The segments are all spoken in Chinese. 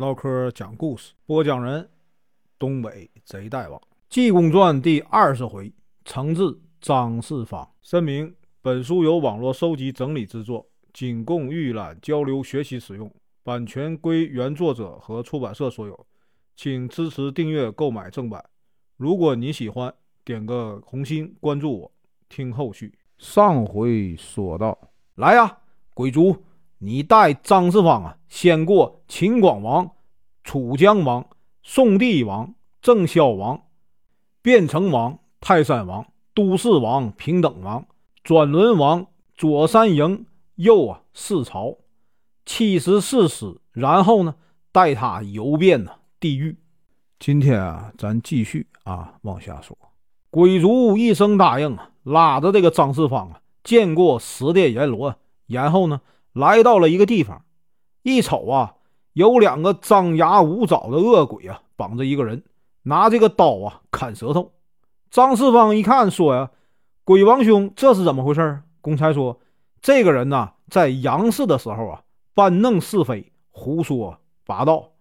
唠嗑讲故事，播讲人：东北贼大王，《济公传》第二十回，惩治张世芳。声明：本书由网络收集整理制作，仅供预览、交流、学习使用，版权归原作者和出版社所有，请支持订阅、购买正版。如果你喜欢，点个红心，关注我，听后续。上回说到，来呀，鬼卒！你带张世芳啊，先过秦广王、楚江王、宋帝王、郑孝王、卞城王、泰山王、都市王、平等王、转轮王、左三营、右啊四朝，七十四师，然后呢，带他游遍呢地狱。今天啊，咱继续啊往下说。鬼卒一声答应啊，拉着这个张世芳啊，见过十殿阎罗，然后呢。来到了一个地方，一瞅啊，有两个张牙舞爪的恶鬼啊，绑着一个人，拿这个刀啊砍舌头。张世芳一看，说呀：“鬼王兄，这是怎么回事？”公差说：“这个人呐，在杨氏的时候啊，搬弄是非，胡说八道，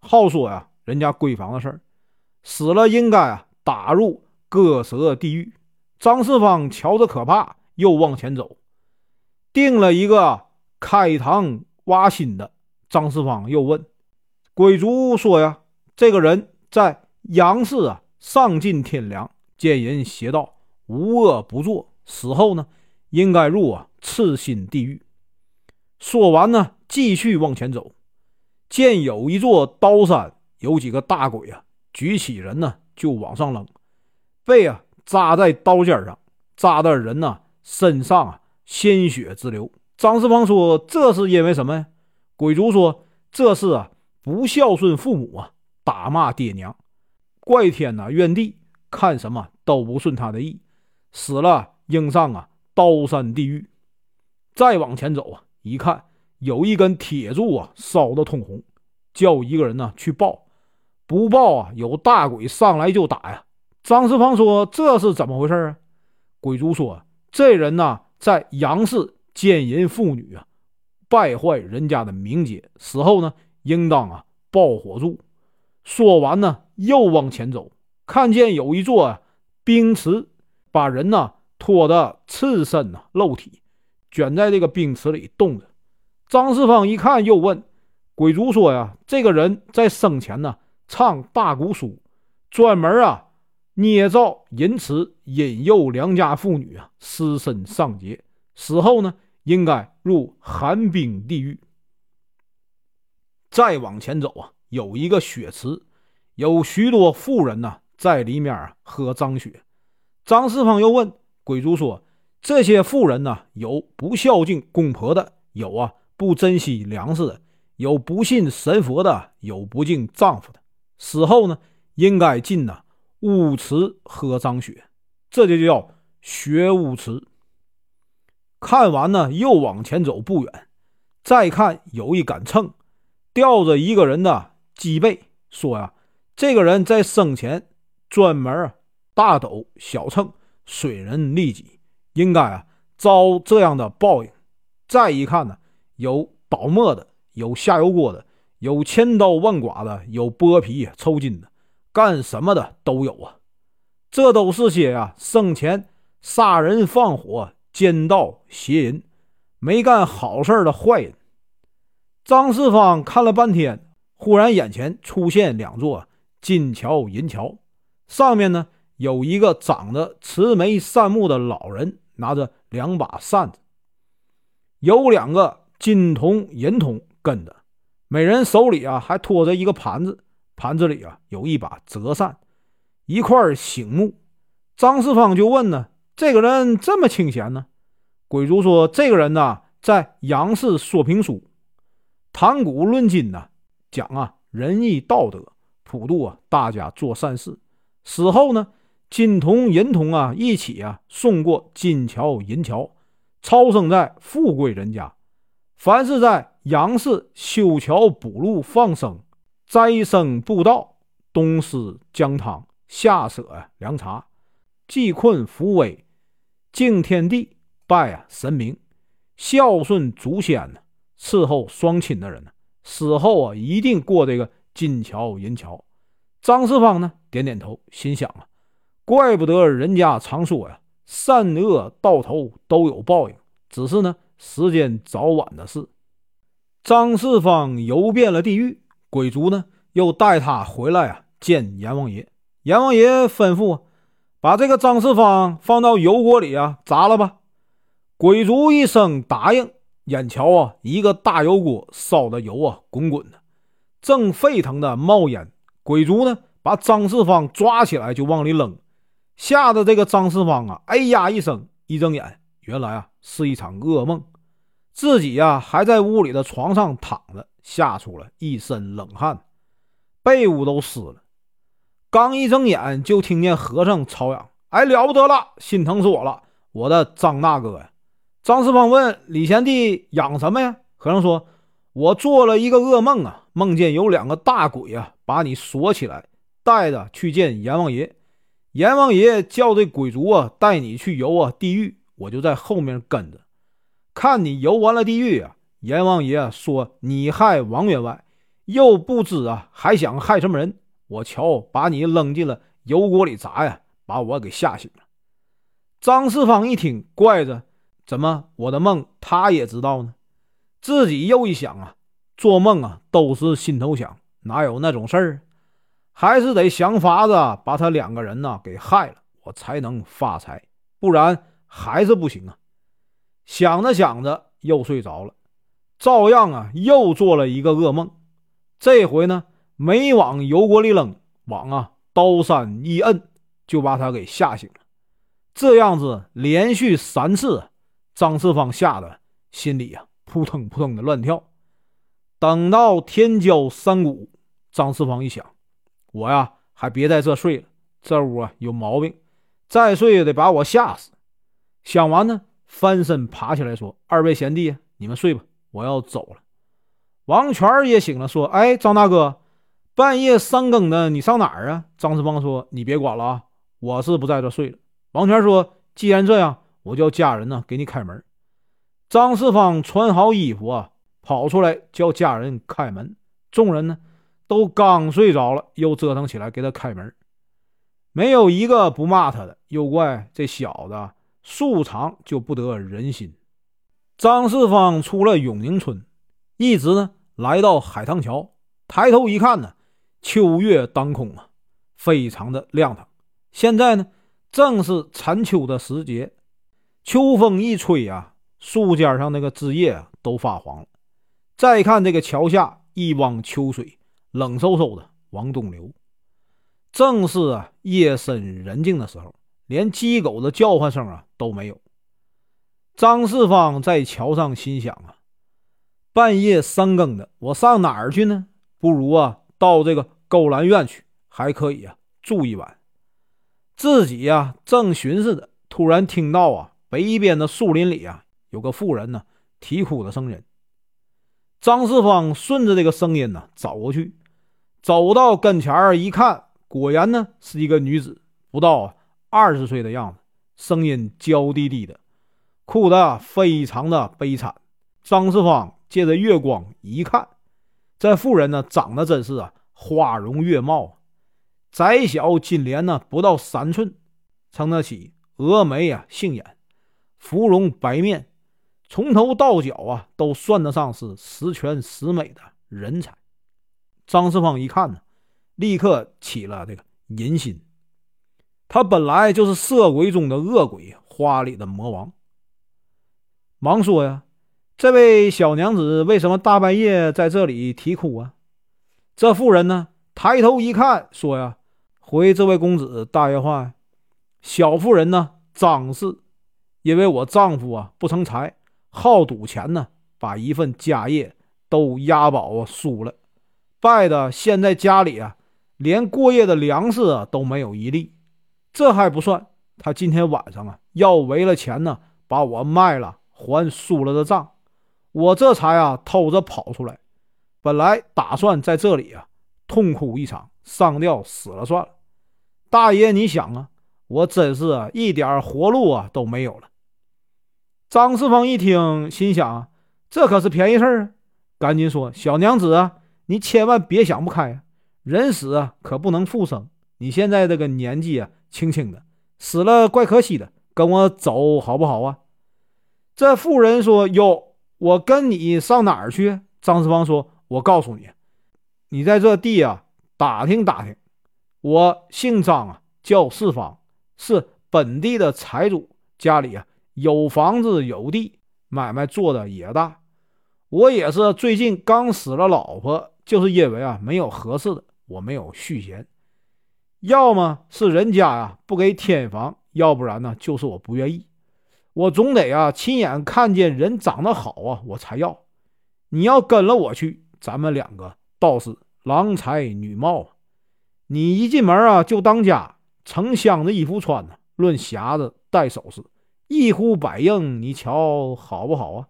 好说呀人家闺房的事儿，死了应该啊打入割舌地狱。”张世芳瞧着可怕，又往前走，定了一个。开膛挖心的张世芳又问：“鬼卒说呀，这个人在杨氏啊，丧尽天良，见人邪道，无恶不作。死后呢，应该入啊赤心地狱。”说完呢，继续往前走，见有一座刀山，有几个大鬼啊，举起人呢就往上扔，被啊扎在刀尖上，扎的人呢身上啊鲜血直流。张世芳说：“这是因为什么呀？”鬼卒说：“这是啊，不孝顺父母啊，打骂爹娘，怪天呐，怨地，看什么都不顺他的意，死了应上啊刀山地狱。”再往前走啊，一看有一根铁柱啊，烧得通红，叫一个人呢去报，不报啊，有大鬼上来就打呀。张世芳说：“这是怎么回事啊？”鬼卒说：“这人呢，在杨氏。”奸淫妇女啊，败坏人家的名节，死后呢，应当啊爆火柱。说完呢，又往前走，看见有一座啊冰池，把人呢拖得赤身呐露体，卷在这个冰池里冻着。张世芳一看，又问鬼卒说呀：“这个人在生前呢唱大鼓书，专门啊捏造淫词，引诱良家妇女啊失身上节，死后呢？”应该入寒冰地狱。再往前走啊，有一个血池，有许多妇人呢在里面啊喝脏血。张世芳又问鬼卒说：“这些妇人呢，有不孝敬公婆的，有啊不珍惜粮食的，有不信神佛的，有不敬丈夫的。死后呢，应该进呢污池喝脏血，这就叫血污池。”看完呢，又往前走不远，再看有一杆秤，吊着一个人的脊背，说呀，这个人在生前专门啊大斗小秤，损人利己，应该啊遭这样的报应。再一看呢，有倒磨的，有下油锅的，有千刀万剐的，有剥皮抽筋的，干什么的都有啊。这都是些呀生前杀人放火。奸盗邪淫，没干好事的坏人。张世芳看了半天，忽然眼前出现两座金桥银桥，上面呢有一个长得慈眉善目的老人，拿着两把扇子，有两个金童银童跟着，每人手里啊还托着一个盘子，盘子里啊有一把折扇，一块醒木。张世芳就问呢。这个人这么清闲呢？鬼卒说：“这个人呢，在杨氏说评书，谈古论今呢，讲啊仁义道德，普度啊大家做善事。死后呢，金童银童啊一起啊送过金桥银桥，超生在富贵人家。凡是在杨氏修桥补路、放生、斋生布道、东施姜汤、下舍凉茶、济困扶危。”敬天地，拜啊神明，孝顺祖先呢，伺候双亲的人呢，死后啊一定过这个金桥银桥。张四方呢点点头，心想啊，怪不得人家常说呀，善恶到头都有报应，只是呢时间早晚的事。张四方游遍了地狱，鬼族呢又带他回来啊见阎王爷。阎王爷吩咐啊，把这个张四方放到油锅里啊炸了吧。鬼族一声答应。眼瞧啊，一个大油锅烧的油啊滚滚的，正沸腾的冒烟。鬼族呢把张四方抓起来就往里扔，吓得这个张四方啊哎呀一声，一睁眼，原来啊是一场噩梦。自己呀还在屋里的床上躺着，吓出了一身冷汗，被褥都湿了。刚一睁眼，就听见和尚吵嚷：“哎，了不得了，心疼死我了，我的张大哥呀！”张四方问李贤弟：“养什么呀？”和尚说：“我做了一个噩梦啊，梦见有两个大鬼啊，把你锁起来，带着去见阎王爷。阎王爷叫这鬼族啊带你去游啊地狱，我就在后面跟着。”看你游完了地狱啊，阎王爷说你害王员外，又不知啊还想害什么人。我瞧把你扔进了油锅里炸呀，把我给吓醒了。张四方一听，怪着，怎么我的梦他也知道呢？自己又一想啊，做梦啊都是心头想，哪有那种事儿？还是得想法子把他两个人呢给害了，我才能发财，不然还是不行啊。想着想着，又睡着了，照样啊，又做了一个噩梦。这回呢，没往油锅里扔，往啊刀山一摁，就把他给吓醒了。这样子连续三次，张四方吓得心里呀扑腾扑腾的乱跳。等到天交三鼓，张四方一想，我呀还别在这睡了，这屋啊有毛病，再睡也得把我吓死。想完呢。翻身爬起来说：“二位贤弟，你们睡吧，我要走了。”王权也醒了，说：“哎，张大哥，半夜三更的，你上哪儿啊？”张四方说：“你别管了啊，我是不在这睡了。”王权说：“既然这样，我叫家人呢给你开门。”张四方穿好衣服啊，跑出来叫家人开门。众人呢都刚睡着了，又折腾起来给他开门，没有一个不骂他的，又怪这小子。素常就不得人心。张四方出了永宁村，一直呢来到海棠桥，抬头一看呢，秋月当空啊，非常的亮堂。现在呢正是残秋的时节，秋风一吹啊，树尖上那个枝叶啊都发黄了。再看这个桥下一汪秋水，冷飕飕的往东流。正是啊夜深人静的时候。连鸡狗的叫唤声啊都没有。张四方在桥上心想啊，半夜三更的，我上哪儿去呢？不如啊，到这个勾栏院去，还可以啊住一晚。自己呀正寻思着，突然听到啊北边的树林里啊有个妇人呢啼哭的声音。张四方顺着这个声音呢走过去，走到跟前儿一看，果然呢是一个女子，不到。二十岁的样子，声音娇滴滴的，哭得非常的悲惨。张四方借着月光一看，这妇人呢，长得真是啊，花容月貌，窄小金莲呢，不到三寸，撑得起峨眉啊，杏眼，芙蓉白面，从头到脚啊，都算得上是十全十美的人才。张四方一看呢，立刻起了这个淫心。他本来就是色鬼中的恶鬼，花里的魔王。忙说呀：“这位小娘子为什么大半夜在这里啼哭啊？”这妇人呢，抬头一看，说呀：“回这位公子大爷话，小妇人呢，张氏，因为我丈夫啊不成才，好赌钱呢，把一份家业都押宝啊输了，败的现在家里啊，连过夜的粮食啊都没有一粒。”这还不算，他今天晚上啊要为了钱呢，把我卖了还输了的账，我这才啊偷着跑出来。本来打算在这里啊痛哭一场，上吊死了算了。大爷，你想啊，我真是一点活路啊都没有了。张四方一听，心想这可是便宜事儿啊，赶紧说：“小娘子啊，你千万别想不开啊！人死啊，可不能复生。你现在这个年纪啊，轻轻的，死了怪可惜的。跟我走好不好啊？”这妇人说：“哟，我跟你上哪儿去？”张四方说：“我告诉你，你在这地啊打听打听。我姓张啊，叫四方，是本地的财主，家里啊有房子有地，买卖做的也大。我也是最近刚死了老婆，就是因为啊没有合适的，我没有续弦。要么是人家呀不给添房，要不然呢就是我不愿意。”我总得啊，亲眼看见人长得好啊，我才要。你要跟了我去，咱们两个倒是郎才女貌啊。你一进门啊，就当家，成箱的衣服穿呢，论匣子带首饰，一呼百应，你瞧好不好啊？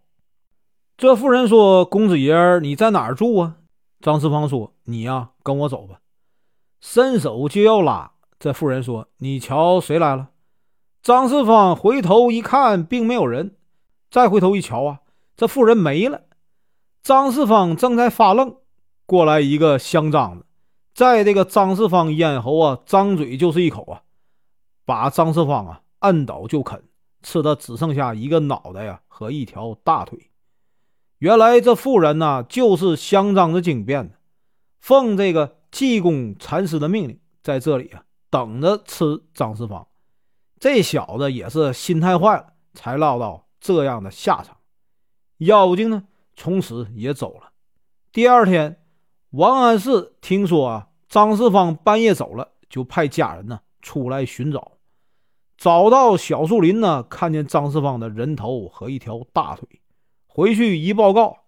这妇人说：“公子爷，你在哪儿住啊？”张四方说：“你呀，跟我走吧。”伸手就要拉，这妇人说：“你瞧谁来了？”张四方回头一看，并没有人。再回头一瞧啊，这妇人没了。张四方正在发愣，过来一个香樟子，在这个张四方咽喉啊，张嘴就是一口啊，把张四方啊按倒就啃，吃的只剩下一个脑袋呀和一条大腿。原来这妇人呢，就是香樟子精变的，奉这个济公禅师的命令，在这里啊等着吃张四方。这小子也是心太坏了，才落到这样的下场。妖精呢，从此也走了。第二天，王安石听说啊，张四方半夜走了，就派家人呢出来寻找。找到小树林呢，看见张四方的人头和一条大腿。回去一报告，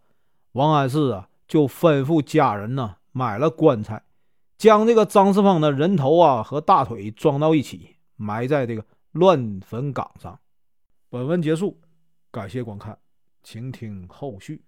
王安石啊，就吩咐家人呢买了棺材，将这个张四方的人头啊和大腿装到一起，埋在这个。乱坟岗上。本文结束，感谢观看，请听后续。